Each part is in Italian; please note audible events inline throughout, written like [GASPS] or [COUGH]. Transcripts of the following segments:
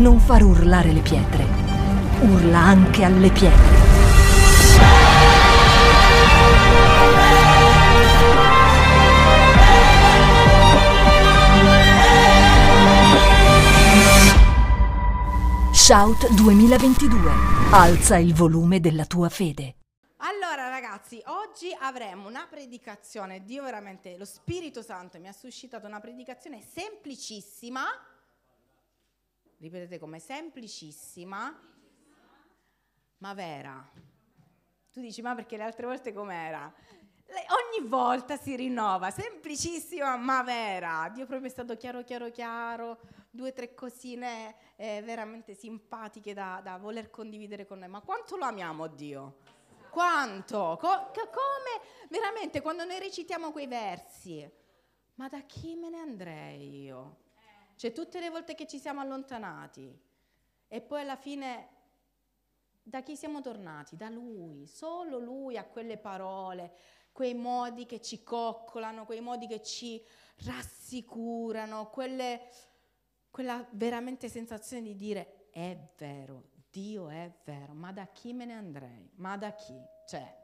non far urlare le pietre. Urla anche alle pietre. Shout 2022. Alza il volume della tua fede. Allora ragazzi, oggi avremo una predicazione, Dio veramente, lo Spirito Santo mi ha suscitato una predicazione semplicissima, ripetete come semplicissima, ma vera. Tu dici, ma perché le altre volte com'era? Lei ogni volta si rinnova, semplicissima ma vera. Dio proprio è stato chiaro, chiaro, chiaro, due tre cosine eh, veramente simpatiche da, da, voler condividere con noi. Ma quanto lo amiamo Dio? Quanto? Co- come veramente quando noi recitiamo quei versi? Ma da chi me ne andrei io? Cioè tutte le volte che ci siamo allontanati e poi alla fine da chi siamo tornati? Da Lui, solo Lui ha quelle parole, quei modi che ci coccolano, quei modi che ci rassicurano, quelle, quella veramente sensazione di dire è vero, Dio è vero, ma da chi me ne andrei? Ma da chi? Cioè,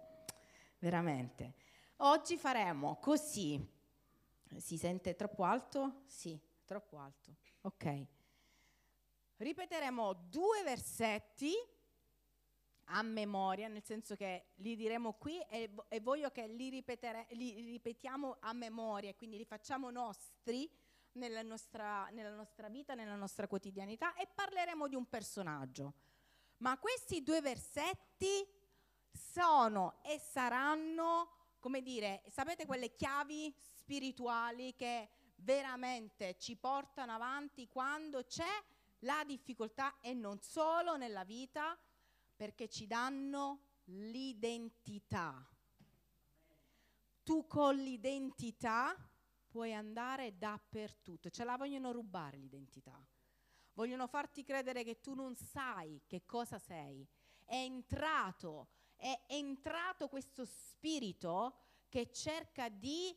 veramente. Oggi faremo così. Si sente troppo alto? Sì, troppo alto. Ok. Ripeteremo due versetti a memoria, nel senso che li diremo qui e, e voglio che li, ripetere, li, ripetiamo a memoria, quindi li facciamo nostri nella nostra, nella nostra vita, nella nostra quotidianità e parleremo di un personaggio. Ma questi due versetti sono e saranno, come dire, sapete quelle chiavi spirituali che veramente ci portano avanti quando c'è la difficoltà e non solo nella vita, perché ci danno l'identità. Tu con l'identità puoi andare dappertutto, ce la vogliono rubare l'identità. Vogliono farti credere che tu non sai che cosa sei. È entrato, è entrato questo spirito che cerca di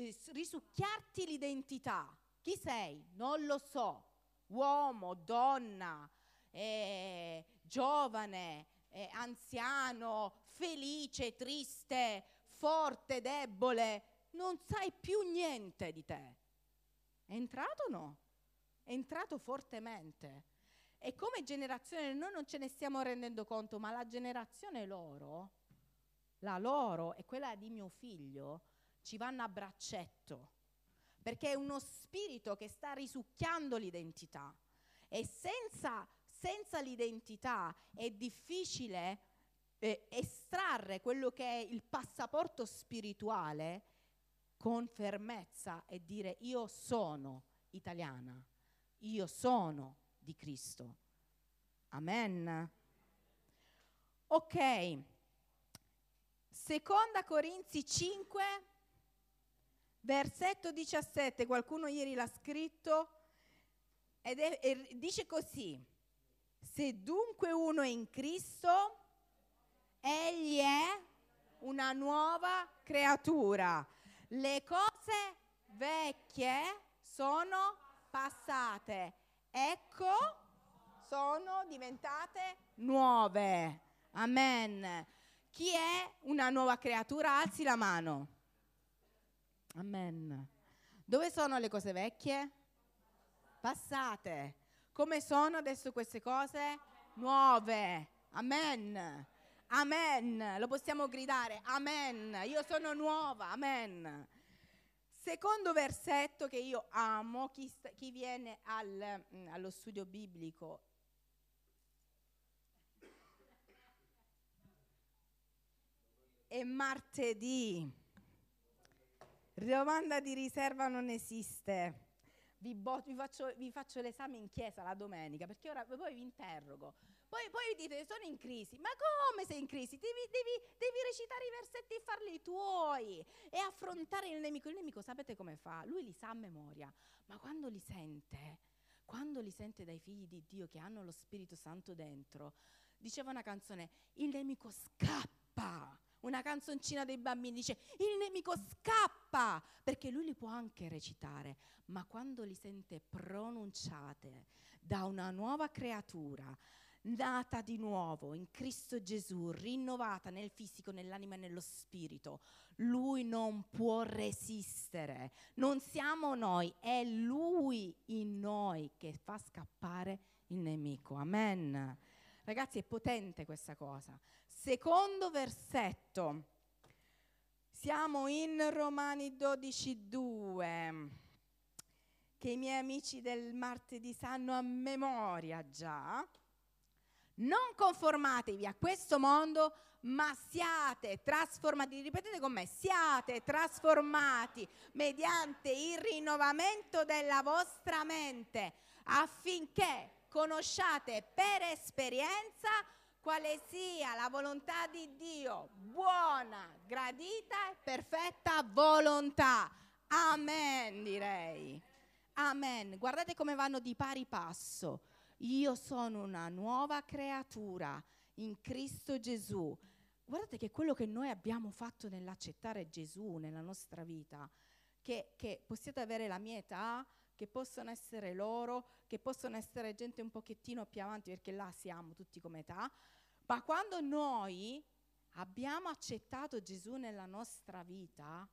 eh, risucchiarti l'identità. Chi sei? Non lo so. Uomo, donna, eh, giovane, eh, anziano, felice, triste, forte, debole, non sai più niente di te. È entrato o no? È entrato fortemente. E come generazione noi non ce ne stiamo rendendo conto, ma la generazione loro, la loro e quella di mio figlio, ci vanno a braccetto, perché è uno spirito che sta risucchiando l'identità. E senza senza l'identità è difficile eh, estrarre quello che è il passaporto spirituale con fermezza e dire io sono italiana, io sono di Cristo. Amen. Ok, seconda Corinzi 5, versetto 17, qualcuno ieri l'ha scritto, ed è, e dice così, se dunque uno è in Cristo, egli è una nuova creatura. Le cose vecchie sono passate. Ecco, sono diventate nuove. Amen. Chi è una nuova creatura? Alzi la mano. Amen. Dove sono le cose vecchie? Passate. Come sono adesso queste cose? Nuove. Amen. Amen. Lo possiamo gridare. Amen. Io sono nuova. Amen. Secondo versetto che io amo, chi, sta, chi viene al, mm, allo studio biblico è martedì. Domanda di riserva non esiste vi, bo- vi, faccio, vi, faccio, l'esame in chiesa la domenica, perché ora poi vi interrogo. Poi, poi vi dite, sono in crisi. Ma come sei in crisi? Devi, devi, devi recitare i versetti e farli tuoi e affrontare il nemico. Il nemico sapete come fa? Lui li sa a memoria, ma quando li sente, quando li sente dai figli di Dio che hanno lo Spirito Santo dentro, diceva una canzone, il nemico scappa una canzoncina dei bambini, dice il nemico scappa, perché lui li può anche recitare, ma quando li sente pronunciate da una nuova creatura, nata di nuovo in Cristo Gesù, rinnovata nel fisico, nell'anima e nello spirito, lui non può resistere. Non siamo noi, è lui in noi che fa scappare il nemico. Amen. Ragazzi, è potente questa cosa. Secondo versetto. Siamo in Romani 12:2 che i miei amici del martedì sanno a memoria già. Non conformatevi a questo mondo, ma siate trasformati. Ripetete con me, siate trasformati mediante il rinnovamento della vostra mente affinché conosciate per esperienza quale sia la volontà di Dio, buona, gradita e perfetta volontà. Amen, direi. Amen. Guardate come vanno di pari passo. Io sono una nuova creatura in Cristo Gesù. Guardate che quello che noi abbiamo fatto nell'accettare Gesù nella nostra vita, che, che possiate avere la mia età, che possono essere loro, che possono essere gente un pochettino più avanti, perché là siamo tutti come età, ma quando noi abbiamo accettato Gesù nella nostra vita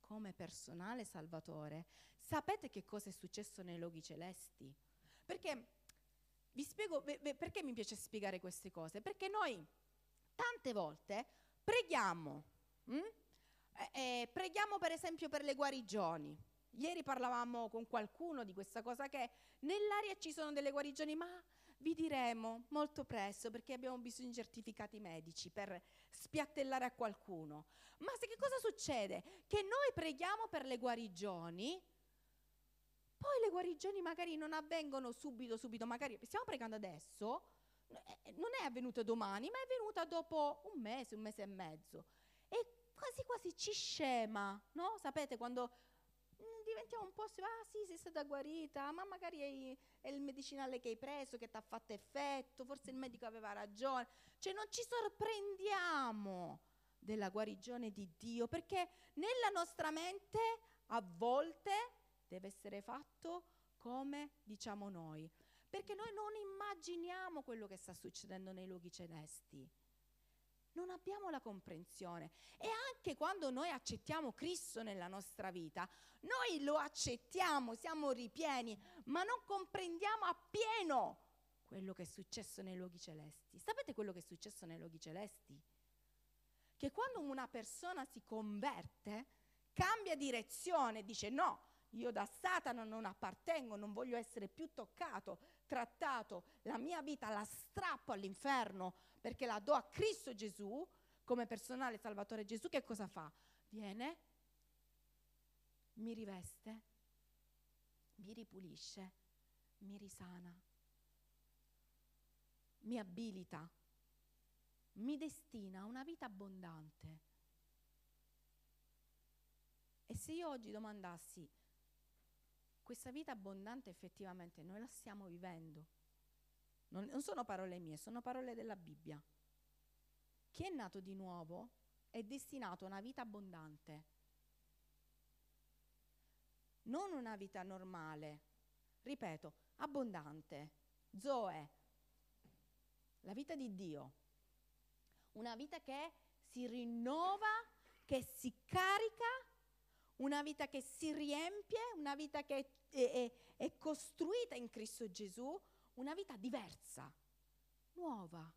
come personale salvatore, sapete che cosa è successo nei luoghi celesti? Perché vi spiego perché mi piace spiegare queste cose, perché noi tante volte preghiamo, hm? eh, preghiamo per esempio per le guarigioni. Ieri parlavamo con qualcuno di questa cosa che nell'aria ci sono delle guarigioni, ma vi diremo molto presto perché abbiamo bisogno di certificati medici per spiattellare a qualcuno. Ma se che cosa succede? Che noi preghiamo per le guarigioni, poi le guarigioni magari non avvengono subito, subito, magari stiamo pregando adesso, eh, non è avvenuto domani, ma è venuta dopo un mese, un mese e mezzo. E quasi quasi ci scema, no? Sapete quando diventiamo un po' ah sì sei stata guarita ma magari è, è il medicinale che hai preso che ti ha fatto effetto forse il medico aveva ragione cioè non ci sorprendiamo della guarigione di Dio perché nella nostra mente a volte deve essere fatto come diciamo noi perché noi non immaginiamo quello che sta succedendo nei luoghi celesti. Non abbiamo la comprensione. E anche quando noi accettiamo Cristo nella nostra vita, noi lo accettiamo, siamo ripieni, ma non comprendiamo appieno quello che è successo nei luoghi celesti. Sapete quello che è successo nei luoghi celesti? Che quando una persona si converte, cambia direzione, dice no, io da Satana non appartengo, non voglio essere più toccato, trattato, la mia vita la strappo all'inferno perché la do a Cristo Gesù come personale salvatore Gesù, che cosa fa? Viene, mi riveste, mi ripulisce, mi risana, mi abilita, mi destina a una vita abbondante. E se io oggi domandassi questa vita abbondante effettivamente noi la stiamo vivendo. Non, non sono parole mie, sono parole della Bibbia. Chi è nato di nuovo è destinato a una vita abbondante. Non una vita normale, ripeto, abbondante, zoe, la vita di Dio. Una vita che si rinnova, che si carica una vita che si riempie, una vita che è, è, è costruita in Cristo Gesù, una vita diversa, nuova,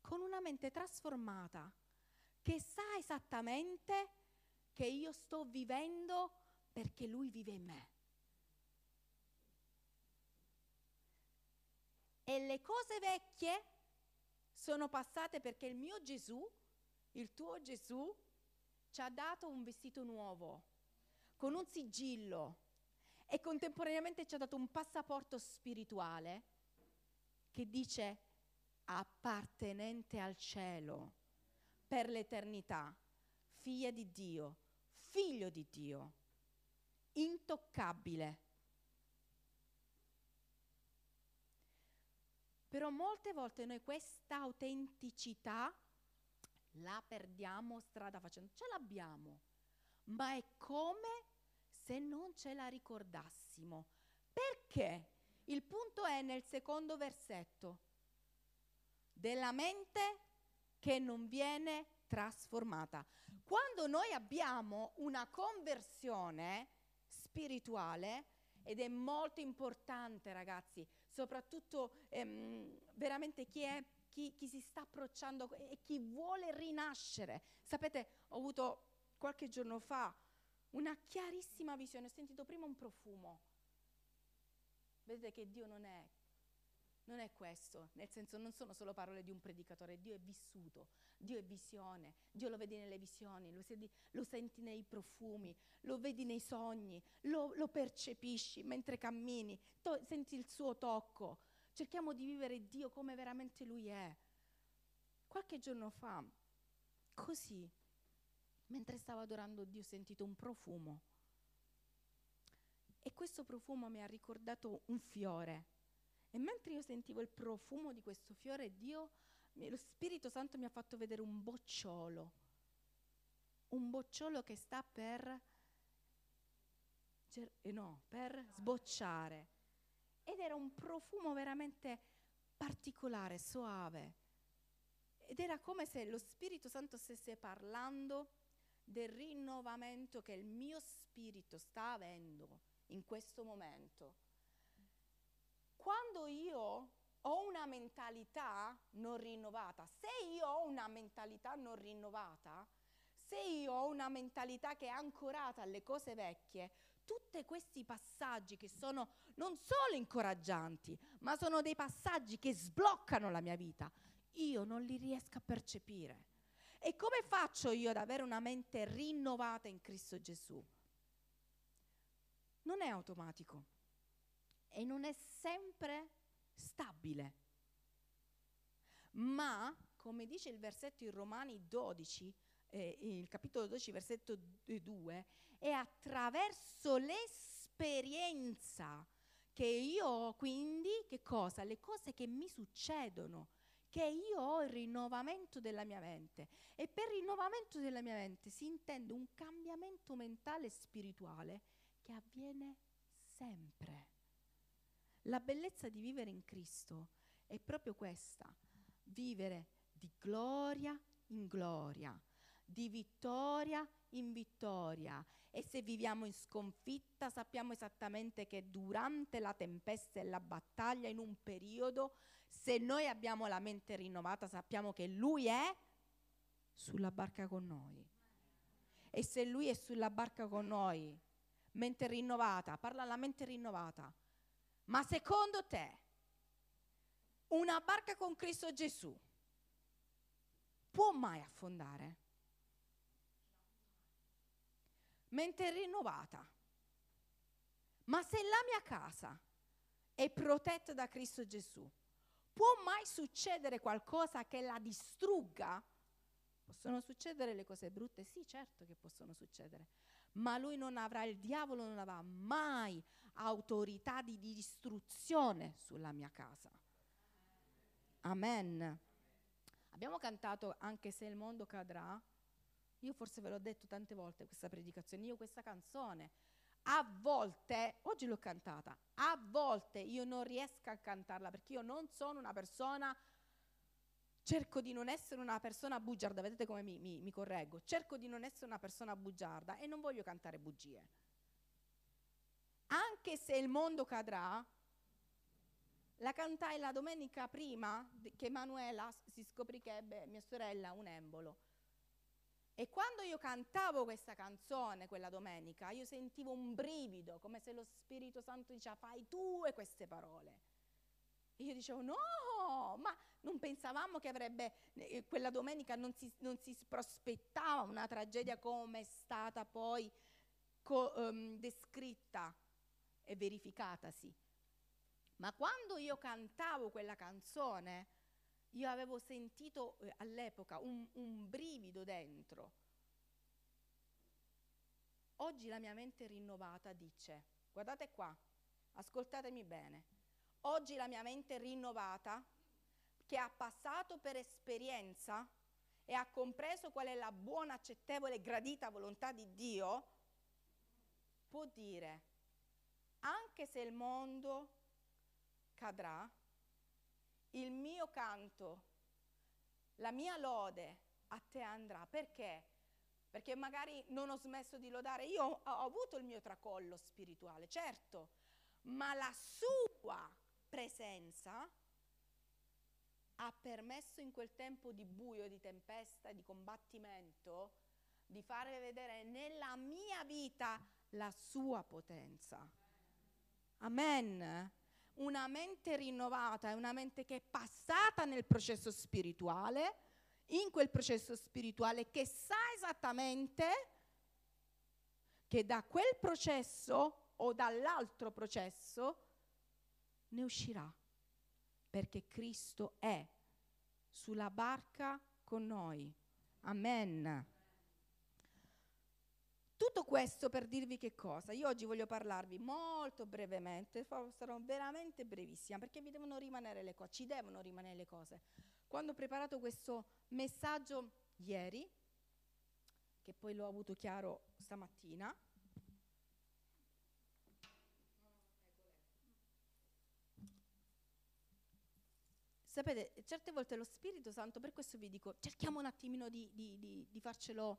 con una mente trasformata, che sa esattamente che io sto vivendo perché Lui vive in me. E le cose vecchie sono passate perché il mio Gesù, il tuo Gesù, ci ha dato un vestito nuovo, con un sigillo e contemporaneamente ci ha dato un passaporto spirituale che dice appartenente al cielo per l'eternità, figlia di Dio, figlio di Dio, intoccabile. Però molte volte noi questa autenticità la perdiamo strada facendo. Ce l'abbiamo, ma è come se non ce la ricordassimo. Perché? Il punto è nel secondo versetto. Della mente che non viene trasformata. Quando noi abbiamo una conversione spirituale, ed è molto importante ragazzi, soprattutto ehm, veramente chi, è, chi, chi si sta approcciando e chi vuole rinascere. Sapete, ho avuto qualche giorno fa una chiarissima visione, ho sentito prima un profumo. Vedete che Dio non è non è questo, nel senso non sono solo parole di un predicatore, Dio è vissuto, Dio è visione, Dio lo vedi nelle visioni, lo senti, lo senti nei profumi, lo vedi nei sogni, lo, lo percepisci mentre cammini, to- senti il suo tocco. Cerchiamo di vivere Dio come veramente Lui è. Qualche giorno fa, così, mentre stavo adorando Dio, ho sentito un profumo. E questo profumo mi ha ricordato un fiore e mentre io sentivo il profumo di questo fiore, Dio, lo Spirito Santo mi ha fatto vedere un bocciolo, un bocciolo che sta per, eh no, per sbocciare. Ed era un profumo veramente particolare, soave. Ed era come se lo Spirito Santo stesse parlando del rinnovamento che il mio spirito sta avendo in questo momento quando io ho una mentalità non rinnovata, se io ho una mentalità non rinnovata, se io ho una mentalità che è ancorata alle cose vecchie, tutti questi passaggi che sono non solo incoraggianti, ma sono dei passaggi che sbloccano la mia vita, io non li riesco a percepire. E come faccio io ad avere una mente rinnovata in Cristo Gesù? Non è automatico e non è sempre stabile. Ma, come dice il versetto in Romani 12, eh, il capitolo 12, versetto 2, è attraverso l'esperienza che io ho, quindi, che cosa? Le cose che mi succedono, che io ho il rinnovamento della mia mente. E per rinnovamento della mia mente si intende un cambiamento mentale e spirituale che avviene sempre. La bellezza di vivere in Cristo è proprio questa, vivere di gloria in gloria, di vittoria in vittoria. E se viviamo in sconfitta sappiamo esattamente che durante la tempesta e la battaglia, in un periodo, se noi abbiamo la mente rinnovata sappiamo che Lui è sulla barca con noi. E se Lui è sulla barca con noi, mente rinnovata, parla alla mente rinnovata ma secondo te, una barca con Cristo Gesù può mai affondare? Mente è rinnovata. Ma se la mia casa è protetta da Cristo Gesù, può mai succedere qualcosa che la distrugga? Possono succedere le cose brutte? Sì, certo che possono succedere. Ma lui non avrà, il diavolo non avrà mai autorità di distruzione sulla mia casa. Amen. Abbiamo cantato anche se il mondo cadrà. Io forse ve l'ho detto tante volte questa predicazione, io questa canzone a volte, oggi l'ho cantata, a volte io non riesco a cantarla perché io non sono una persona, cerco di non essere una persona bugiarda, vedete come mi, mi, mi correggo, cerco di non essere una persona bugiarda e non voglio cantare bugie anche se il mondo cadrà, la cantai la domenica prima che Emanuela si scoprì che ebbe mia sorella un embolo. E quando io cantavo questa canzone quella domenica, io sentivo un brivido, come se lo Spirito Santo diceva fai tu queste parole. E io dicevo no, ma non pensavamo che avrebbe, eh, quella domenica non si, non si prospettava una tragedia come è stata poi co, um, descritta e verificatasi. Ma quando io cantavo quella canzone, io avevo sentito eh, all'epoca un, un brivido dentro. Oggi la mia mente rinnovata dice, guardate qua, ascoltatemi bene, oggi la mia mente rinnovata, che ha passato per esperienza e ha compreso qual è la buona, accettevole e gradita volontà di Dio, può dire, anche se il mondo cadrà, il mio canto, la mia lode a te andrà. Perché? Perché magari non ho smesso di lodare. Io ho, ho avuto il mio tracollo spirituale, certo, ma la sua presenza ha permesso in quel tempo di buio, di tempesta, di combattimento, di fare vedere nella mia vita la sua potenza. Amen. Una mente rinnovata è una mente che è passata nel processo spirituale, in quel processo spirituale che sa esattamente che da quel processo o dall'altro processo ne uscirà, perché Cristo è sulla barca con noi. Amen. Tutto questo per dirvi che cosa? Io oggi voglio parlarvi molto brevemente, sarò veramente brevissima perché vi devono rimanere le cose, ci devono rimanere le cose. Quando ho preparato questo messaggio ieri, che poi l'ho avuto chiaro stamattina, sapete, certe volte lo Spirito Santo, per questo vi dico, cerchiamo un attimino di, di, di, di farcelo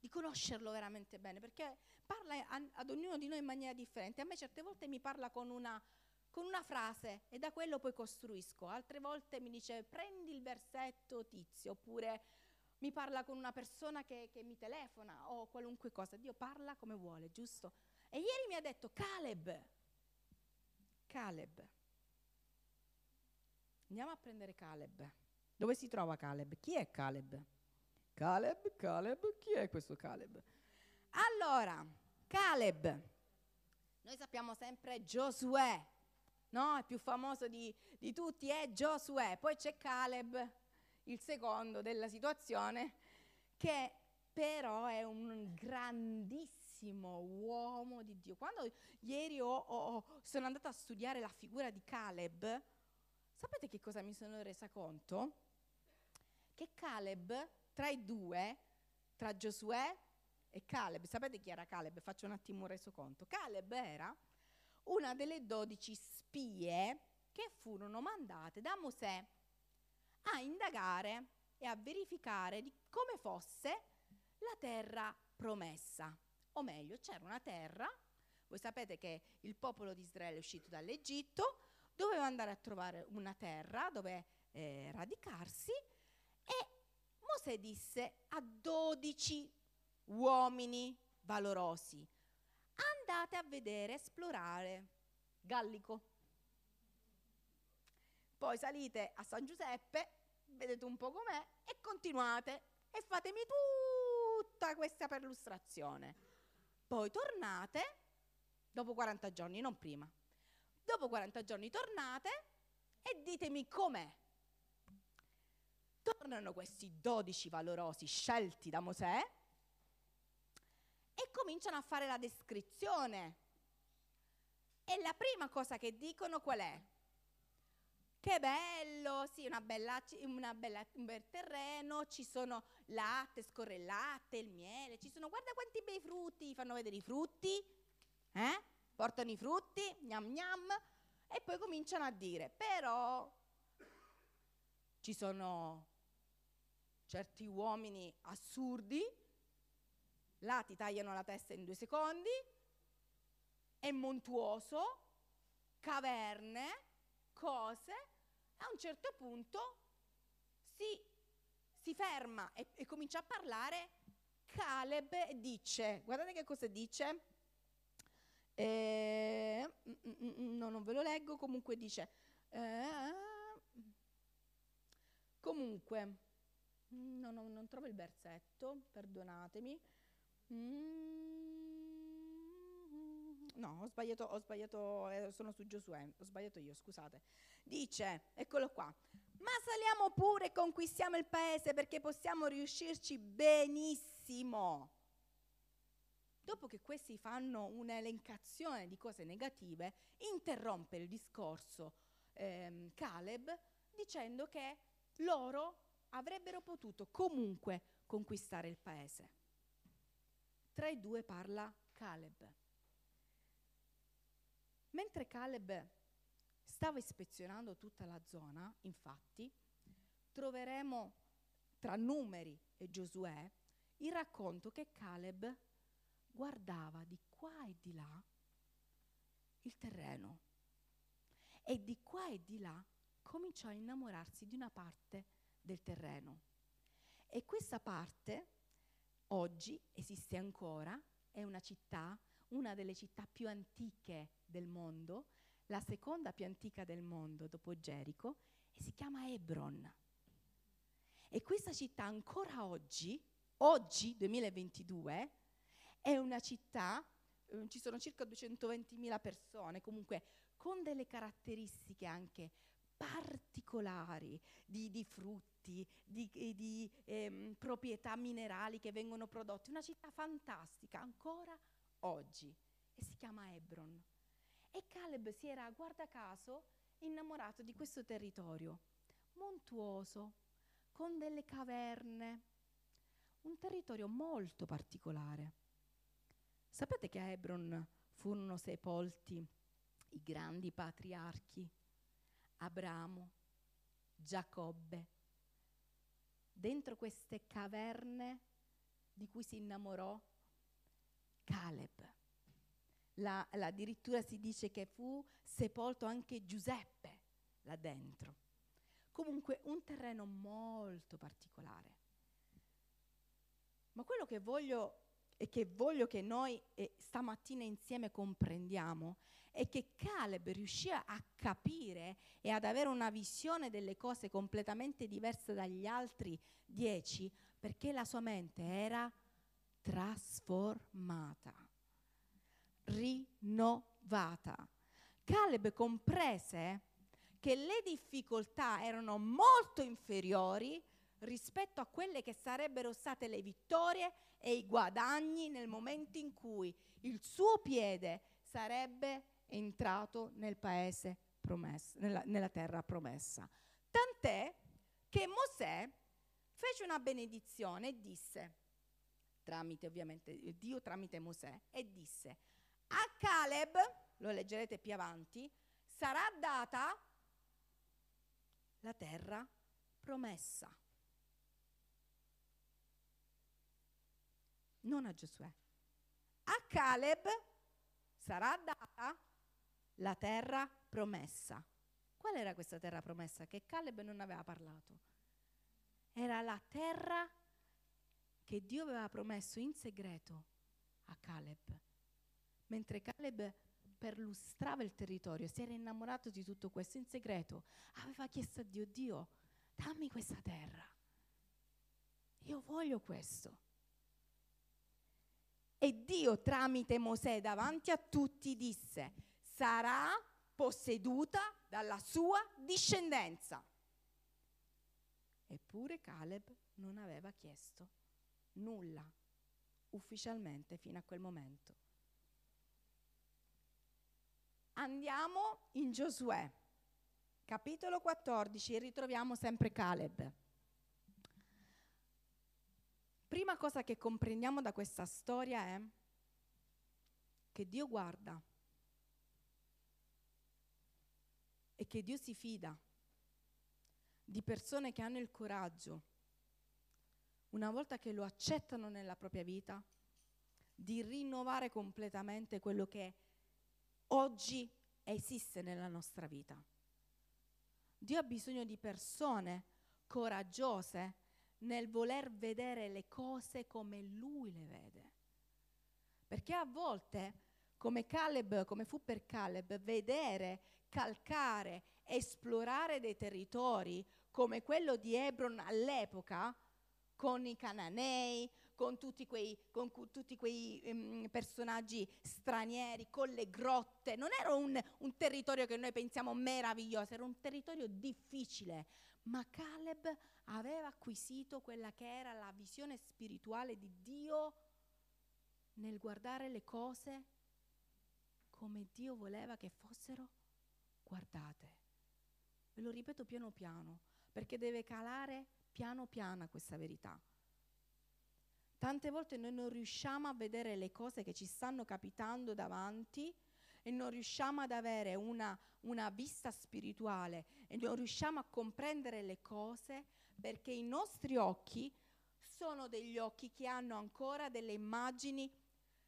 di conoscerlo veramente bene, perché parla ad ognuno di noi in maniera differente. A me certe volte mi parla con una, con una frase e da quello poi costruisco, altre volte mi dice prendi il versetto tizio, oppure mi parla con una persona che, che mi telefona o qualunque cosa. Dio parla come vuole, giusto? E ieri mi ha detto Caleb, Caleb, andiamo a prendere Caleb. Dove si trova Caleb? Chi è Caleb? Caleb, Caleb, chi è questo Caleb? Allora, Caleb, noi sappiamo sempre Giosuè, no? Il più famoso di, di tutti è Giosuè, poi c'è Caleb, il secondo della situazione, che però è un grandissimo uomo di Dio. Quando ieri ho, ho, sono andata a studiare la figura di Caleb, sapete che cosa mi sono resa conto? Che Caleb tra i due, tra Giosuè e Caleb, sapete chi era Caleb? Faccio un attimo un resoconto. Caleb era una delle dodici spie che furono mandate da Mosè a indagare e a verificare di come fosse la terra promessa. O meglio, c'era una terra, voi sapete che il popolo di Israele è uscito dall'Egitto, doveva andare a trovare una terra dove eh, radicarsi Mosè disse a dodici uomini valorosi, andate a vedere, esplorare Gallico. Poi salite a San Giuseppe, vedete un po' com'è e continuate e fatemi tutta questa perlustrazione. Poi tornate, dopo 40 giorni, non prima. Dopo 40 giorni tornate e ditemi com'è tornano questi dodici valorosi scelti da Mosè e cominciano a fare la descrizione. E la prima cosa che dicono qual è? Che bello, sì, una bella, una bella, un bel terreno, ci sono latte, scorre il latte, il miele, ci sono, guarda quanti bei frutti, fanno vedere i frutti, eh? Portano i frutti, gnam gnam, e poi cominciano a dire, però ci sono certi uomini assurdi, là ti tagliano la testa in due secondi, è montuoso, caverne, cose, a un certo punto si, si ferma e, e, comincia a parlare. Caleb e dice, guardate che cosa dice, eh, mm, mm, mm, no, non ve lo leggo, comunque dice, eh, comunque, No, no, non trovo il versetto, perdonatemi. Mm, no, ho sbagliato, ho sbagliato, eh, sono su Giosuè, ho sbagliato io, scusate. Dice, eccolo qua, ma saliamo pure e conquistiamo il paese perché possiamo riuscirci benissimo. Dopo che questi fanno un'elencazione di cose negative, interrompe il discorso ehm, Caleb dicendo che loro avrebbero potuto comunque conquistare il paese. Tra i due parla Caleb. Mentre Caleb stava ispezionando tutta la zona, infatti, troveremo tra numeri e Giosuè il racconto che Caleb guardava di qua e di là il terreno e di qua e di là cominciò a innamorarsi di una parte del terreno. E questa parte oggi esiste ancora, è una città, una delle città più antiche del mondo, la seconda più antica del mondo dopo Gerico, e si chiama Hebron. E questa città ancora oggi, oggi 2022, è una città, eh, ci sono circa 220.000 persone, comunque con delle caratteristiche anche particolari di, di frutti, di, di ehm, proprietà minerali che vengono prodotte. Una città fantastica ancora oggi e si chiama Hebron. E Caleb si era, guarda caso, innamorato di questo territorio montuoso, con delle caverne, un territorio molto particolare. Sapete che a Hebron furono sepolti i grandi patriarchi, Abramo, Giacobbe, dentro queste caverne di cui si innamorò Caleb. La, la, addirittura si dice che fu sepolto anche Giuseppe là dentro. Comunque un terreno molto particolare. Ma quello che voglio e che voglio che noi eh, stamattina insieme comprendiamo è che Caleb riuscì a capire e ad avere una visione delle cose completamente diverse dagli altri dieci perché la sua mente era trasformata, rinnovata. Caleb comprese che le difficoltà erano molto inferiori rispetto a quelle che sarebbero state le vittorie e i guadagni nel momento in cui il suo piede sarebbe entrato nel paese promesso, nella, nella terra promessa. Tant'è che Mosè fece una benedizione e disse, tramite ovviamente Dio tramite Mosè, e disse, a Caleb, lo leggerete più avanti, sarà data la terra promessa. Non a Giosuè. A Caleb sarà data la terra promessa. Qual era questa terra promessa che Caleb non aveva parlato? Era la terra che Dio aveva promesso in segreto a Caleb. Mentre Caleb perlustrava il territorio, si era innamorato di tutto questo in segreto, aveva chiesto a Dio, Dio, dammi questa terra. Io voglio questo. E Dio tramite Mosè davanti a tutti disse, sarà posseduta dalla sua discendenza. Eppure Caleb non aveva chiesto nulla ufficialmente fino a quel momento. Andiamo in Giosuè, capitolo 14, e ritroviamo sempre Caleb. Prima cosa che comprendiamo da questa storia è che Dio guarda e che Dio si fida di persone che hanno il coraggio, una volta che lo accettano nella propria vita, di rinnovare completamente quello che oggi esiste nella nostra vita. Dio ha bisogno di persone coraggiose nel voler vedere le cose come lui le vede. Perché a volte, come Caleb, come fu per Caleb, vedere, calcare, esplorare dei territori come quello di Hebron all'epoca, con i cananei, con tutti quei, con cu- tutti quei um, personaggi stranieri, con le grotte. Non era un, un territorio che noi pensiamo meraviglioso, era un territorio difficile, ma Caleb aveva acquisito quella che era la visione spirituale di Dio nel guardare le cose come Dio voleva che fossero guardate. Ve lo ripeto piano piano, perché deve calare piano piano questa verità. Tante volte noi non riusciamo a vedere le cose che ci stanno capitando davanti e non riusciamo ad avere una, una vista spirituale e non riusciamo a comprendere le cose perché i nostri occhi sono degli occhi che hanno ancora delle immagini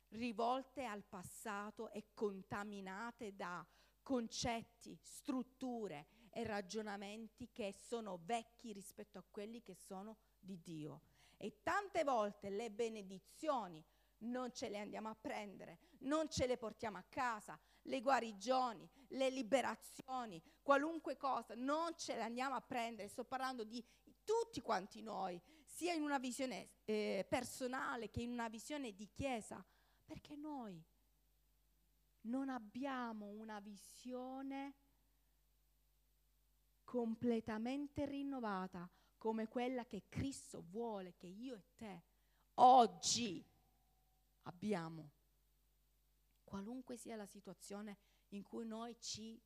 rivolte al passato e contaminate da concetti, strutture e ragionamenti che sono vecchi rispetto a quelli che sono di Dio. E tante volte le benedizioni non ce le andiamo a prendere, non ce le portiamo a casa, le guarigioni, le liberazioni, qualunque cosa, non ce le andiamo a prendere. Sto parlando di tutti quanti noi, sia in una visione eh, personale che in una visione di chiesa, perché noi non abbiamo una visione completamente rinnovata come quella che Cristo vuole che io e te oggi abbiamo. Qualunque sia la situazione in cui noi ci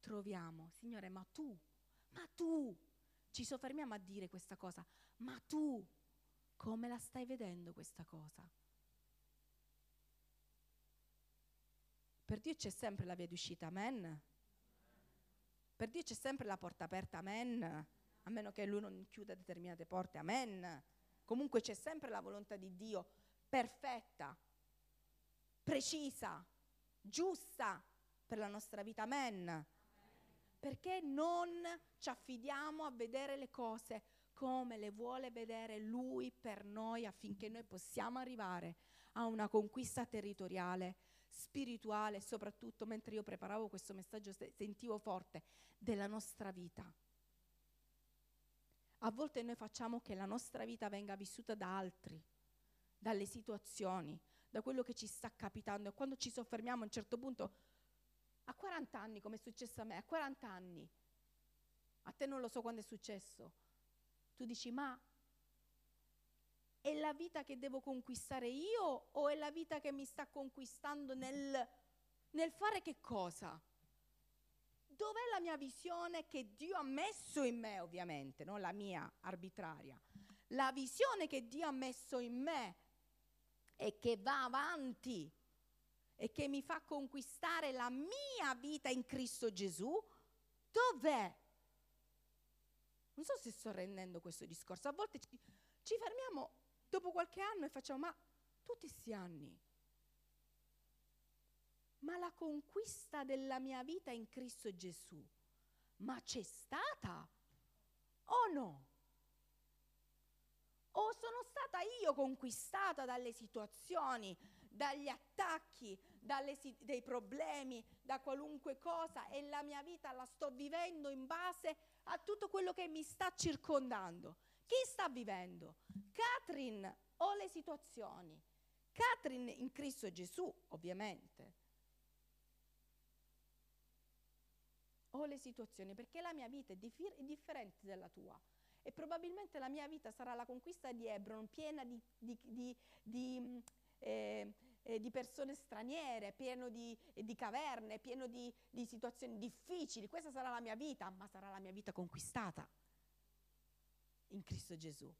troviamo. Signore, ma tu, ma tu, ci soffermiamo a dire questa cosa, ma tu come la stai vedendo questa cosa? Per Dio c'è sempre la via d'uscita, amen. Per Dio c'è sempre la porta aperta, amen. A meno che Lui non chiuda determinate porte, amen. Comunque c'è sempre la volontà di Dio perfetta, precisa, giusta per la nostra vita, amen. Perché non ci affidiamo a vedere le cose come le vuole vedere Lui per noi affinché noi possiamo arrivare a una conquista territoriale spirituale, soprattutto mentre io preparavo questo messaggio sentivo forte della nostra vita. A volte noi facciamo che la nostra vita venga vissuta da altri, dalle situazioni, da quello che ci sta capitando e quando ci soffermiamo a un certo punto, a 40 anni, come è successo a me, a 40 anni, a te non lo so quando è successo, tu dici ma è la vita che devo conquistare io o è la vita che mi sta conquistando nel, nel fare che cosa? Dov'è la mia visione che Dio ha messo in me, ovviamente, non la mia arbitraria? La visione che Dio ha messo in me e che va avanti e che mi fa conquistare la mia vita in Cristo Gesù, dov'è? Non so se sto rendendo questo discorso. A volte ci, ci fermiamo dopo qualche anno e facciamo, ma tutti questi anni, ma la conquista della mia vita in Cristo Gesù, ma c'è stata o no? Stata io conquistata dalle situazioni, dagli attacchi, dalle, dei problemi, da qualunque cosa e la mia vita la sto vivendo in base a tutto quello che mi sta circondando. Chi sta vivendo? Catherine o le situazioni? Catherine in Cristo Gesù, ovviamente. O le situazioni, perché la mia vita è, dif- è differente dalla tua. E probabilmente la mia vita sarà la conquista di Hebron, piena di, di, di, di eh, eh, di persone straniere, pieno di, eh, di caverne, pieno di, di situazioni difficili. Questa sarà la mia vita, ma sarà la mia vita conquistata in Cristo Gesù.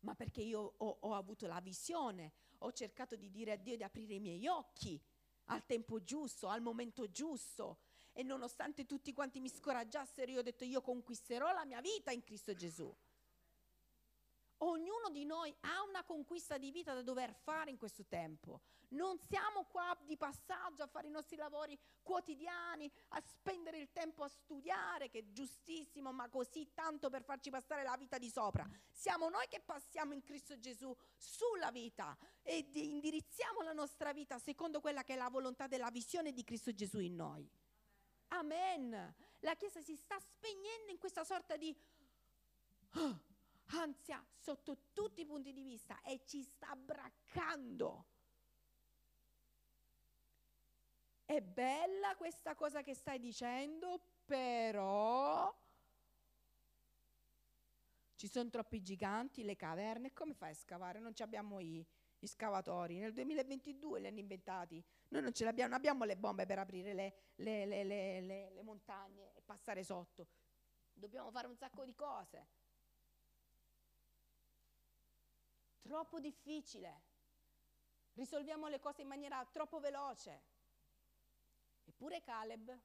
Ma perché io ho, ho avuto la visione, ho cercato di dire a Dio di aprire i miei occhi al tempo giusto, al momento giusto. E nonostante tutti quanti mi scoraggiassero, io ho detto io conquisterò la mia vita in Cristo Gesù. Ognuno di noi ha una conquista di vita da dover fare in questo tempo. Non siamo qua di passaggio a fare i nostri lavori quotidiani, a spendere il tempo a studiare, che è giustissimo, ma così tanto per farci passare la vita di sopra. Siamo noi che passiamo in Cristo Gesù sulla vita e indirizziamo la nostra vita secondo quella che è la volontà della visione di Cristo Gesù in noi. Amen. La Chiesa si sta spegnendo in questa sorta di... Oh, [GASPS] ansia sotto tutti i punti di vista e ci sta braccando. È bella questa cosa che stai dicendo, però ci sono troppi giganti, le caverne, come fai a scavare? Non abbiamo i, i, scavatori. Nel 2022 li hanno inventati. Noi non ce l'abbiamo, non abbiamo le bombe per aprire le, le, le, le montagne e passare sotto. Dobbiamo fare un sacco di cose. Troppo difficile. Risolviamo le cose in maniera troppo veloce. Eppure Caleb,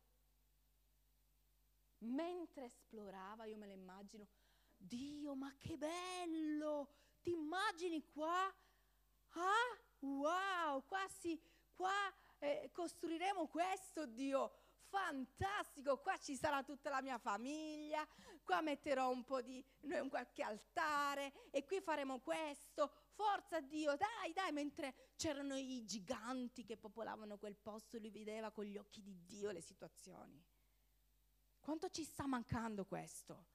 mentre esplorava, io me lo immagino, Dio, ma che bello! Ti immagini qua? Ah, wow, qua, si, qua eh, costruiremo questo, Dio fantastico, qua ci sarà tutta la mia famiglia, qua metterò un po' di un qualche altare e qui faremo questo. Forza Dio, dai, dai, mentre c'erano i giganti che popolavano quel posto, lui vedeva con gli occhi di Dio le situazioni. Quanto ci sta mancando questo?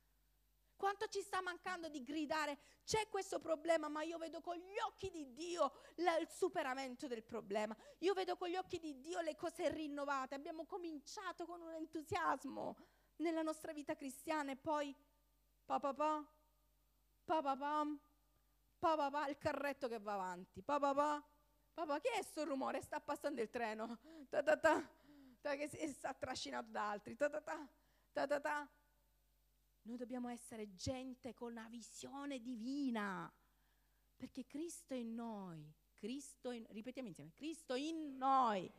Quanto ci sta mancando di gridare c'è questo problema, ma io vedo con gli occhi di Dio la, il superamento del problema. Io vedo con gli occhi di Dio le cose rinnovate. Abbiamo cominciato con un entusiasmo nella nostra vita cristiana e poi pa pa pa, pa pa pam, pa pa pa, il carretto che va avanti, pa pa pa, papà che è sto rumore? Sta passando il treno, ta ta ta, ta che si, sta trascinato da altri, ta ta ta, ta ta ta. Noi dobbiamo essere gente con una visione divina, perché Cristo è in noi, Cristo in, ripetiamo insieme, Cristo in noi.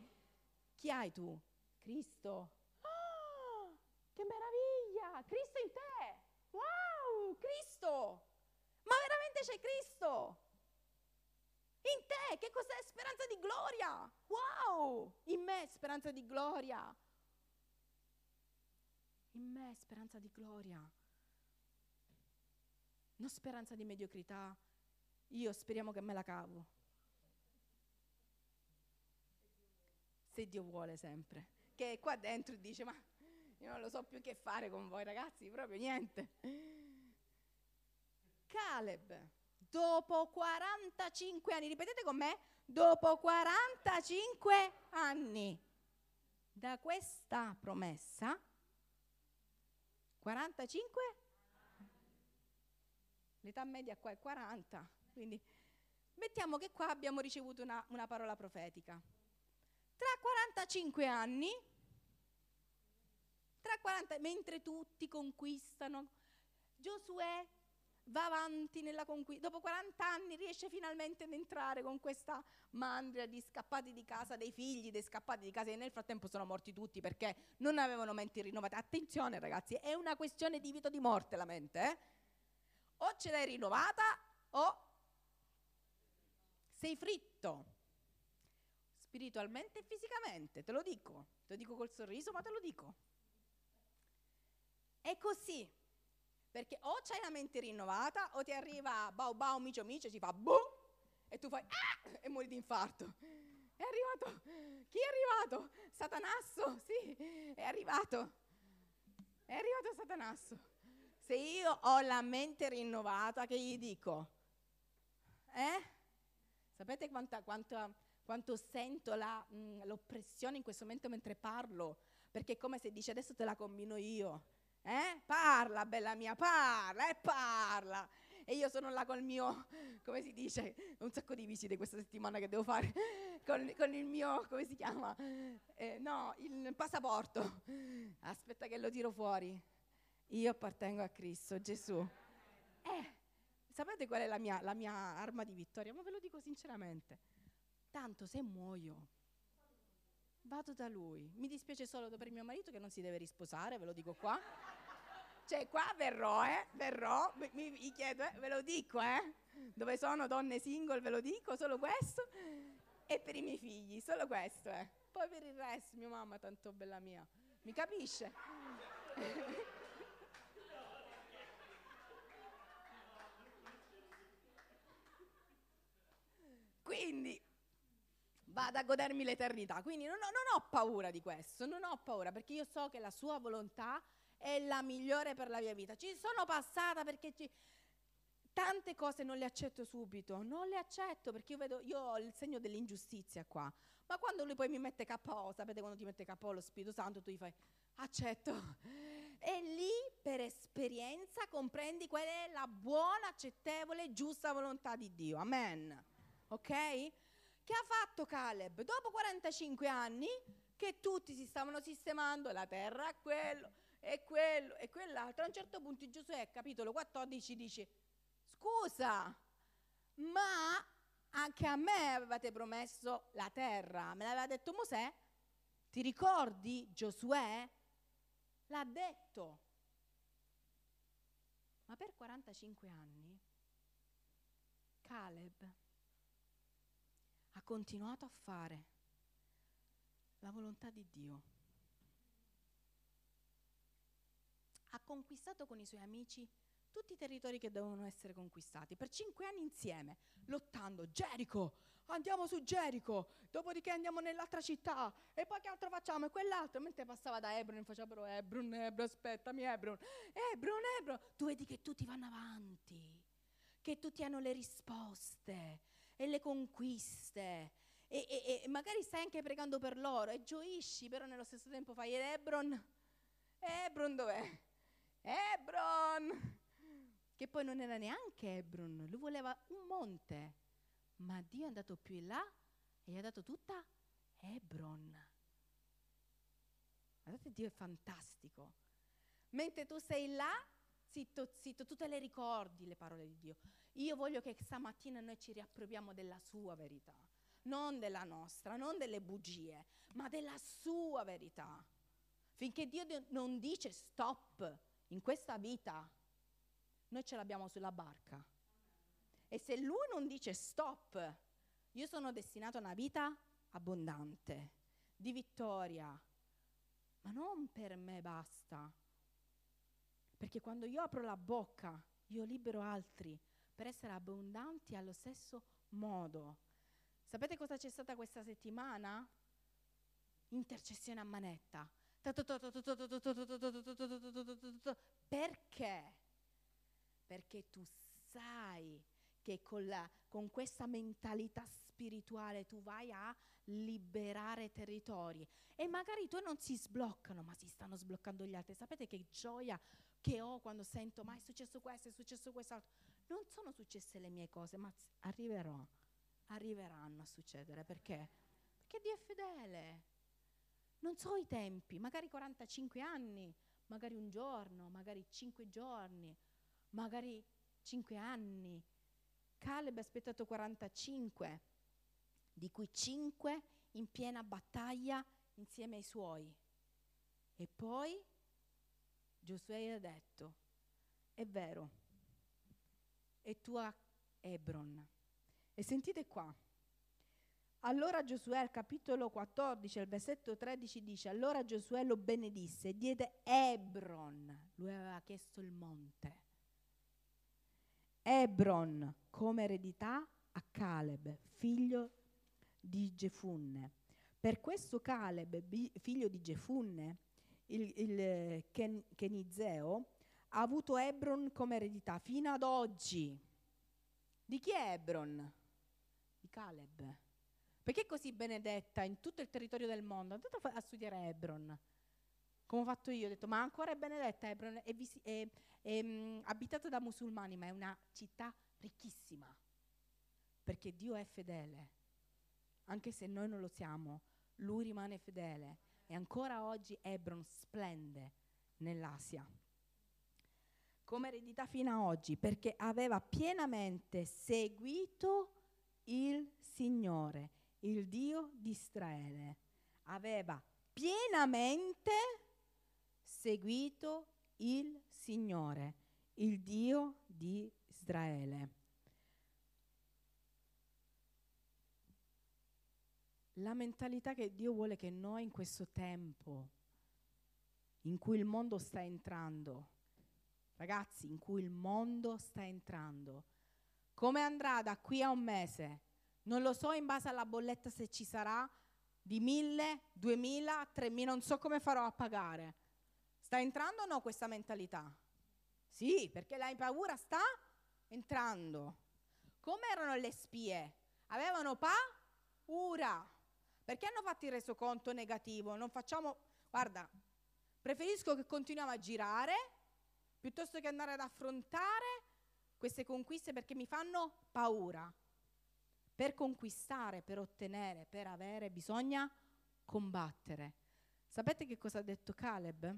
Chi hai tu? Cristo. Oh, che meraviglia! Cristo in te! Wow, Cristo! Ma veramente c'è Cristo! In te, che cos'è speranza di gloria? Wow! In me speranza di gloria in me speranza di gloria, non speranza di mediocrità. Io speriamo che me la cavo. Se Dio vuole sempre. Che qua dentro dice, ma io non lo so più che fare con voi ragazzi, proprio niente. Caleb, dopo 45 anni, ripetete con me, dopo 45 anni da questa promessa, 45? L'età media qua è 40, quindi mettiamo che qua abbiamo ricevuto una, una parola profetica. Tra 45 anni, tra 40, mentre tutti conquistano, Giosuè va avanti nella conquista, dopo 40 anni riesce finalmente ad entrare con questa mandria di scappati di casa, dei figli dei scappati di casa e nel frattempo sono morti tutti perché non avevano menti rinnovate. Attenzione ragazzi, è una questione di vita o di morte la mente, eh? O ce l'hai rinnovata o sei fritto spiritualmente e fisicamente, te lo dico, te lo dico col sorriso, ma te lo dico. È così. Perché o c'hai la mente rinnovata o ti arriva bau bau micio micio, ci fa boom e tu fai ah! e muori di infarto. È arrivato. Chi è arrivato? Satanasso, sì, è arrivato. È arrivato Satanasso. Se io ho la mente rinnovata, che gli dico? Eh? Sapete quanta, quanta, quanto sento la, mh, mm, l'oppressione in questo momento mentre parlo? Perché è come se dice adesso te la combino io. Eh? Parla, bella mia, parla e eh, parla. E io sono là col mio, [LAUGHS] come si dice, un sacco di visite questa settimana che devo fare, [LAUGHS] con, con il mio, come si chiama? Eh, no, il passaporto. [LAUGHS] Aspetta che lo tiro fuori. Io appartengo a Cristo, Gesù. Eh, sapete qual è la mia, la mia arma di vittoria? Ma ve lo dico sinceramente. Tanto se muoio, vado da lui. Mi dispiace solo per mio marito che non si deve risposare, ve lo dico qua. Cioè, qua verrò, eh, verrò, mi, mi chiedo, eh, ve lo dico, eh. Dove sono donne single, ve lo dico, solo questo. E per i miei figli, solo questo, eh. Poi per il resto, mia mamma, tanto bella mia, mi capisce? [LAUGHS] Quindi vado a godermi l'eternità. Quindi non ho, non ho, paura di questo, non ho paura perché io so che la sua volontà è la migliore per la mia vita. Ci sono passata perché ci, tante cose non le accetto subito, non le accetto perché io vedo, io ho il segno dell'ingiustizia qua. Ma quando lui poi mi mette KO, sapete quando ti mette KO lo Spirito Santo, tu gli fai accetto. E lì per esperienza comprendi qual è la buona, accettevole, giusta volontà di Dio. Amen. Ok? Che ha fatto Caleb? Dopo 45 anni che tutti si stavano sistemando, la terra a quello, e quello e quell'altro. A un certo punto Giosuè, capitolo 14, dice, scusa, ma anche a me avevate promesso la terra, me l'aveva detto Mosè, ti ricordi Giosuè? L'ha detto. Ma per 45 anni Caleb ha continuato a fare la volontà di Dio. Ha conquistato con i suoi amici tutti i territori che dovevano essere conquistati per cinque anni insieme, lottando. Gerico, andiamo su Gerico, dopodiché andiamo nell'altra città e poi che altro facciamo? E quell'altro, mentre passava da Hebron, faceva però Hebron, Hebron, aspettami Hebron, Hebron, Hebron. Tu vedi che tutti vanno avanti, che tutti hanno le risposte e le conquiste. E, e, e magari stai anche pregando per loro e gioisci, però nello stesso tempo fai Hebron. Hebron dov'è? Hebron! che poi non era neanche Hebron, lui voleva un monte, ma Dio è andato più in là e gli ha dato tutta Hebron. Guardate, Dio è fantastico. Mentre tu sei là, zitto, zitto, tu te le ricordi le parole di Dio. Io voglio che stamattina noi ci riappropriamo della sua verità, non della nostra, non delle bugie, ma della sua verità. Finché Dio non dice stop in questa vita, noi ce l'abbiamo sulla barca. E se lui non dice stop, io sono destinato a una vita abbondante, di vittoria, ma non per me basta. Perché quando io apro la bocca, io libero altri per essere abbondanti allo stesso modo. Sapete cosa c'è stata questa settimana? Intercessione a manetta. Perché? perché tu sai che con, la, con questa mentalità spirituale tu vai a liberare territori e magari tuoi non si sbloccano, ma si stanno sbloccando gli altri. Sapete che gioia che ho quando sento, ma è successo questo, è successo quest'altro. Non sono successe le mie cose, ma arriverò, arriveranno a succedere. Perché? Perché Dio è fedele. Non so i tempi, magari 45 anni, magari un giorno, magari 5 giorni, magari 5 anni. Caleb ha aspettato 45, di cui 5 in piena battaglia insieme ai suoi. E poi Giosuè ha detto, è vero, è tua Hebron. E sentite qua. Allora Giosuè, al capitolo 14, al versetto 13 dice, allora Giosuè lo benedisse e diede Hebron, lui aveva chiesto il monte Hebron come eredità a Caleb, figlio di Gefunne. Per questo Caleb, figlio di Gefunne, il, il Ken, Kenizeo, ha avuto Hebron come eredità fino ad oggi. Di chi è Hebron? Di Caleb. Perché è così benedetta in tutto il territorio del mondo? Andate a studiare Hebron come ho fatto io, ho detto ma ancora è benedetta Hebron, è, visi- è, è um, abitata da musulmani, ma è una città ricchissima, perché Dio è fedele, anche se noi non lo siamo, Lui rimane fedele e ancora oggi Hebron splende nell'Asia. Come eredità fino ad oggi, perché aveva pienamente seguito il Signore, il Dio di Israele. Aveva pienamente seguito il Signore, il Dio di Israele. La mentalità che Dio vuole che noi in questo tempo in cui il mondo sta entrando, ragazzi, in cui il mondo sta entrando, come andrà da qui a un mese? Non lo so in base alla bolletta se ci sarà di mille, duemila, tremila, non so come farò a pagare. Sta entrando o no questa mentalità? Sì, perché la paura sta entrando. Come erano le spie? Avevano paura. Perché hanno fatto il resoconto negativo? Non facciamo, guarda, preferisco che continuiamo a girare piuttosto che andare ad affrontare queste conquiste perché mi fanno paura. Per conquistare, per ottenere, per avere, bisogna combattere. Sapete che cosa ha detto Caleb?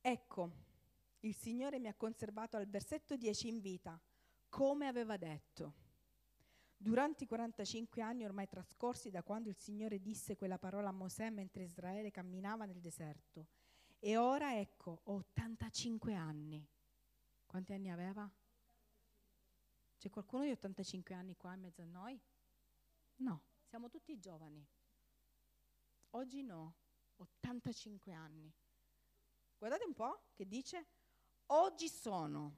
Ecco, il Signore mi ha conservato al versetto 10 in vita, come aveva detto. Durante i 45 anni ormai trascorsi da quando il Signore disse quella parola a Mosè mentre Israele camminava nel deserto. E ora ecco, ho 85 anni. Quanti anni aveva? C'è qualcuno di 85 anni qua in mezzo a noi? No, siamo tutti giovani. Oggi no, 85 anni. Guardate un po' che dice, oggi sono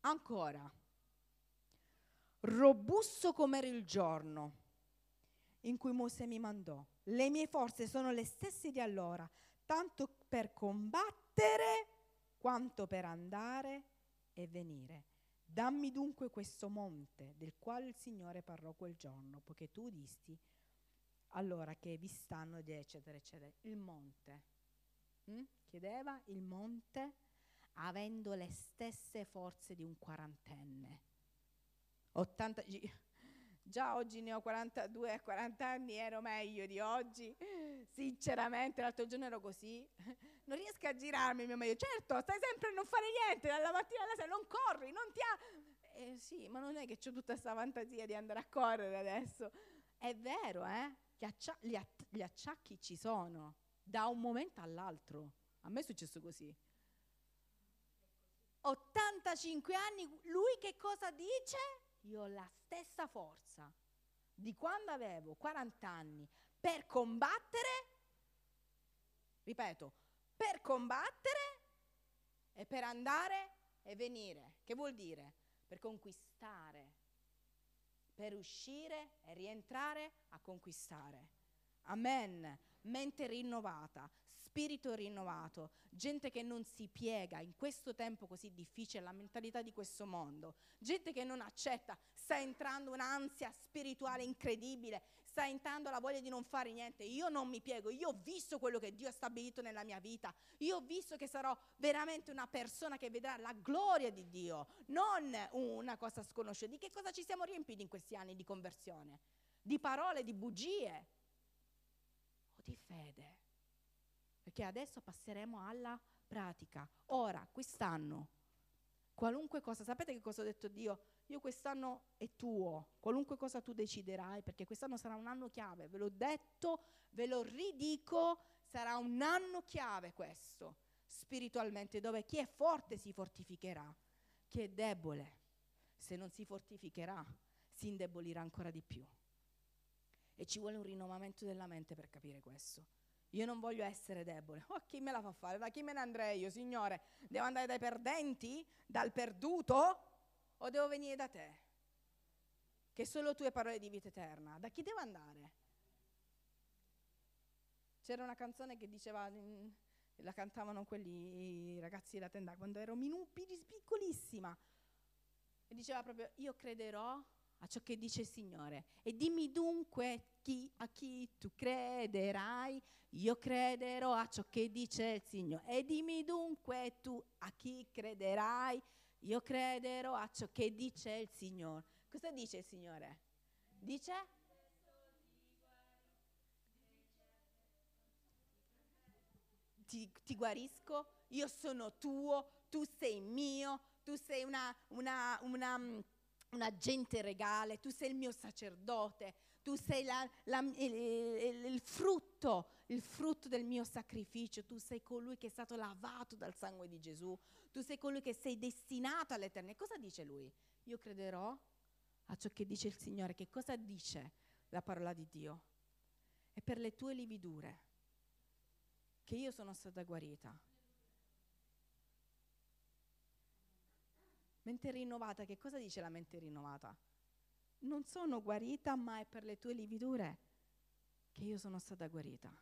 ancora robusto come era il giorno in cui Mosè mi mandò. Le mie forze sono le stesse di allora, tanto per combattere quanto per andare e venire. Dammi dunque questo monte del quale il Signore parlò quel giorno, poiché tu disti allora che vi stanno, eccetera, eccetera. Il monte. Mm? Chiedeva il monte avendo le stesse forze di un quarantenne. 80, già oggi ne ho 42, 40 anni, ero meglio di oggi. Sinceramente, l'altro giorno ero così. Non riesco a girarmi, mio meglio. Certo, stai sempre a non fare niente, dalla mattina alla sera, non corri, non ti ha... Eh, sì, ma non è che ho tutta questa fantasia di andare a correre adesso. È vero, eh? Gli, accia- gli, att- gli acciacchi ci sono, da un momento all'altro. A me è successo così. 85 anni, lui che cosa dice? Io la stessa forza di quando avevo 40 anni per combattere, ripeto, per combattere e per andare e venire. Che vuol dire? Per conquistare, per uscire e rientrare a conquistare. Amen. Mente rinnovata, spirito rinnovato, gente che non si piega in questo tempo così difficile, la mentalità di questo mondo, gente che non accetta, sta entrando un'ansia spirituale incredibile, sta entrando la voglia di non fare niente. Io non mi piego, io ho visto quello che Dio ha stabilito nella mia vita, io ho visto che sarò veramente una persona che vedrà la gloria di Dio, non una cosa sconosciuta. Di che cosa ci siamo riempiti in questi anni di conversione? Di parole, di bugie o di fede? Perché adesso passeremo alla pratica. Ora, quest'anno, qualunque cosa, sapete che cosa ha detto Dio? Io quest'anno è tuo, qualunque cosa tu deciderai, perché quest'anno sarà un anno chiave, ve l'ho detto, ve lo ridico, sarà un anno chiave questo, spiritualmente, dove chi è forte si fortificherà, chi è debole, se non si fortificherà, si indebolirà ancora di più. E ci vuole un rinnovamento della mente per capire questo. Io non voglio essere debole. Oh, chi me la fa fare? Da chi me ne andrei io, Signore? Devo andare dai perdenti? Dal perduto? O devo venire da te? Che solo tu hai parole di vita eterna. Da chi devo andare? C'era una canzone che diceva, mm, la cantavano quelli, i ragazzi della tenda, quando ero minupi, piccolissima. E diceva proprio, io crederò a ciò che dice il Signore. E dimmi dunque chi, a chi tu crederai, io crederò a ciò che dice il Signore. E dimmi dunque tu a chi crederai, io crederò a ciò che dice il Signore. Cosa dice il Signore? Dice? Ti, ti guarisco, io sono tuo, tu sei mio, tu sei una, una, una un agente regale, tu sei il mio sacerdote, tu sei la, la, il, il, frutto, il frutto del mio sacrificio, tu sei colui che è stato lavato dal sangue di Gesù, tu sei colui che sei destinato all'eternità. Cosa dice lui? Io crederò a ciò che dice il Signore. Che cosa dice la parola di Dio? E per le tue lividure che io sono stata guarita. Mente rinnovata, che cosa dice la mente rinnovata? Non sono guarita, ma è per le tue lividure che io sono stata guarita.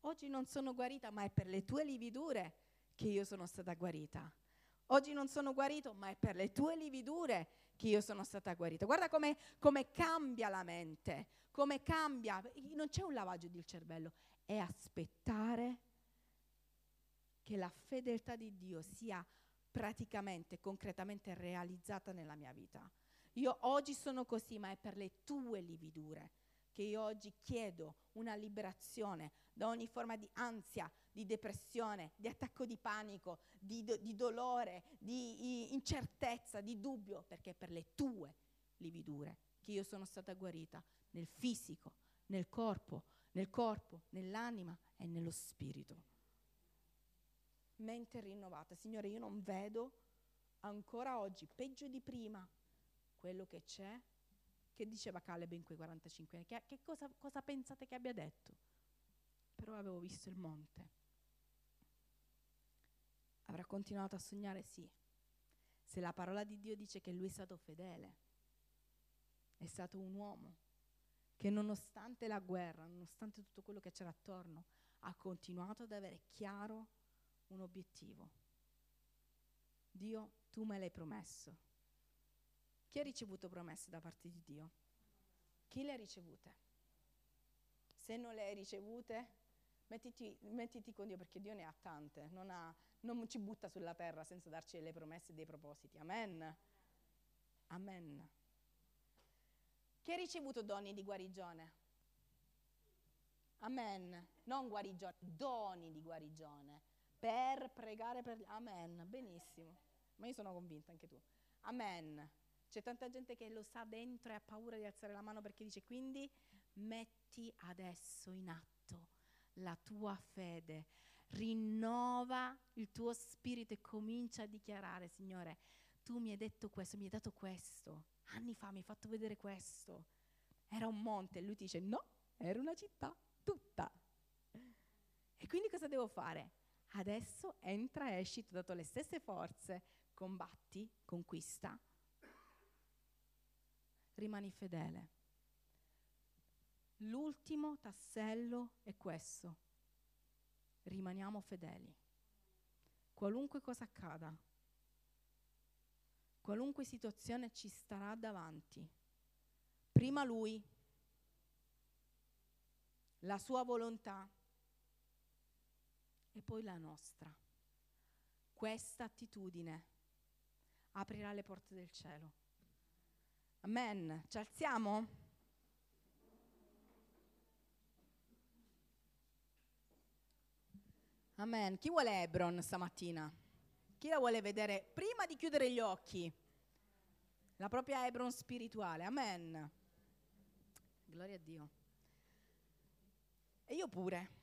Oggi non sono guarita, ma è per le tue lividure che io sono stata guarita. Oggi non sono guarito, ma è per le tue lividure che io sono stata guarita. Guarda come, come cambia la mente, come cambia. Non c'è un lavaggio del cervello, è aspettare che la fedeltà di Dio sia praticamente, concretamente realizzata nella mia vita. Io oggi sono così, ma è per le tue lividure che io oggi chiedo una liberazione da ogni forma di ansia, di depressione, di attacco di panico, di, do- di dolore, di incertezza, di dubbio, perché per le tue lividure che io sono stata guarita nel fisico, nel corpo, nel corpo, nell'anima e nello spirito. Mente rinnovata. Signore, io non vedo ancora oggi, peggio di prima, quello che c'è che diceva Caleb in quei 45 anni? Che, che cosa, cosa pensate che abbia detto? Però avevo visto il monte. Avrà continuato a sognare? Sì. Se la parola di Dio dice che lui è stato fedele, è stato un uomo che nonostante la guerra, nonostante tutto quello che c'era attorno, ha continuato ad avere chiaro un obiettivo. Dio, tu me l'hai promesso. Chi ha ricevuto promesse da parte di Dio? Chi le ha ricevute? Se non le hai ricevute, mettiti, mettiti con Dio perché Dio ne ha tante, non, ha, non ci butta sulla terra senza darci le promesse e dei propositi. Amen. Amen. Chi ha ricevuto doni di guarigione? Amen. Non guarigione, doni di guarigione. Per pregare per... Amen. Benissimo. Ma io sono convinta anche tu. Amen. C'è tanta gente che lo sa dentro e ha paura di alzare la mano perché dice quindi metti adesso in atto la tua fede, rinnova il tuo spirito e comincia a dichiarare, Signore, tu mi hai detto questo, mi hai dato questo, anni fa mi hai fatto vedere questo. Era un monte e lui dice no, era una città tutta. E quindi cosa devo fare? Adesso entra e esci, ti ho dato le stesse forze, combatti, conquista rimani fedele. L'ultimo tassello è questo. Rimaniamo fedeli. Qualunque cosa accada, qualunque situazione ci starà davanti, prima Lui, la sua volontà e poi la nostra. Questa attitudine aprirà le porte del cielo. Amen. Ci alziamo? Amen. Chi vuole Hebron stamattina? Chi la vuole vedere prima di chiudere gli occhi? La propria Hebron spirituale. Amen. Gloria a Dio. E io pure.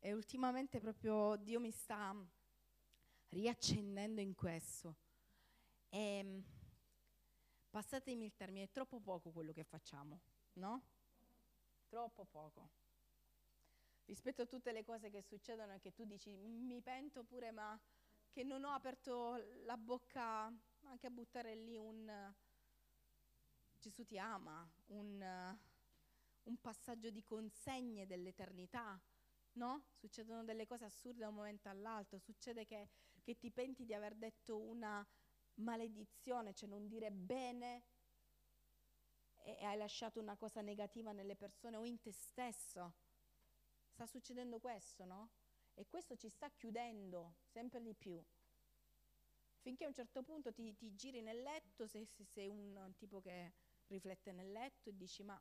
E ultimamente proprio Dio mi sta riaccendendo in questo. E, ehm, passatemi il termine, è troppo poco quello che facciamo, no? Troppo poco. Rispetto a tutte le cose che succedono e che tu dici, mi pento pure, ma che non ho aperto la bocca anche a buttare lì un Gesù ti ama, un, un passaggio di consegne dell'eternità no? Succedono delle cose assurde da un momento all'altro, succede che, che ti penti di aver detto una maledizione, cioè non dire bene e, e hai lasciato una cosa negativa nelle persone o in te stesso. Sta succedendo questo, no? E questo ci sta chiudendo sempre di più. Finché a un certo punto ti, ti giri nel letto, se, se sei un, tipo che riflette nel letto e dici ma,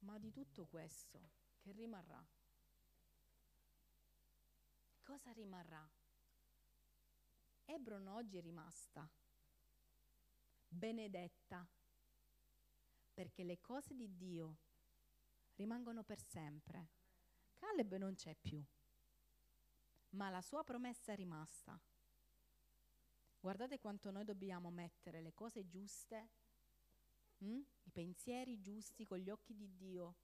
ma di tutto questo che rimarrà. Cosa rimarrà? Ebron oggi è rimasta benedetta perché le cose di Dio rimangono per sempre. Caleb non c'è più, ma la sua promessa è rimasta. Guardate quanto noi dobbiamo mettere le cose giuste, hm? i pensieri giusti con gli occhi di Dio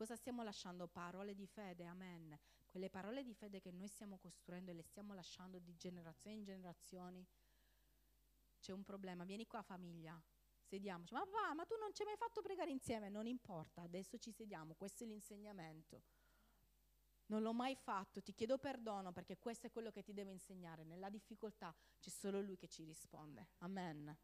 Cosa stiamo lasciando? Parole di fede, amen. Quelle parole di fede che noi stiamo costruendo e le stiamo lasciando di generazione in generazioni. C'è un problema, vieni qua famiglia, sediamoci. Ma papà, ma tu non ci hai mai fatto pregare insieme? Non importa, adesso ci sediamo, questo è l'insegnamento. Non l'ho mai fatto, ti chiedo perdono perché questo è quello che ti devo insegnare. Nella difficoltà c'è solo Lui che ci risponde. Amen.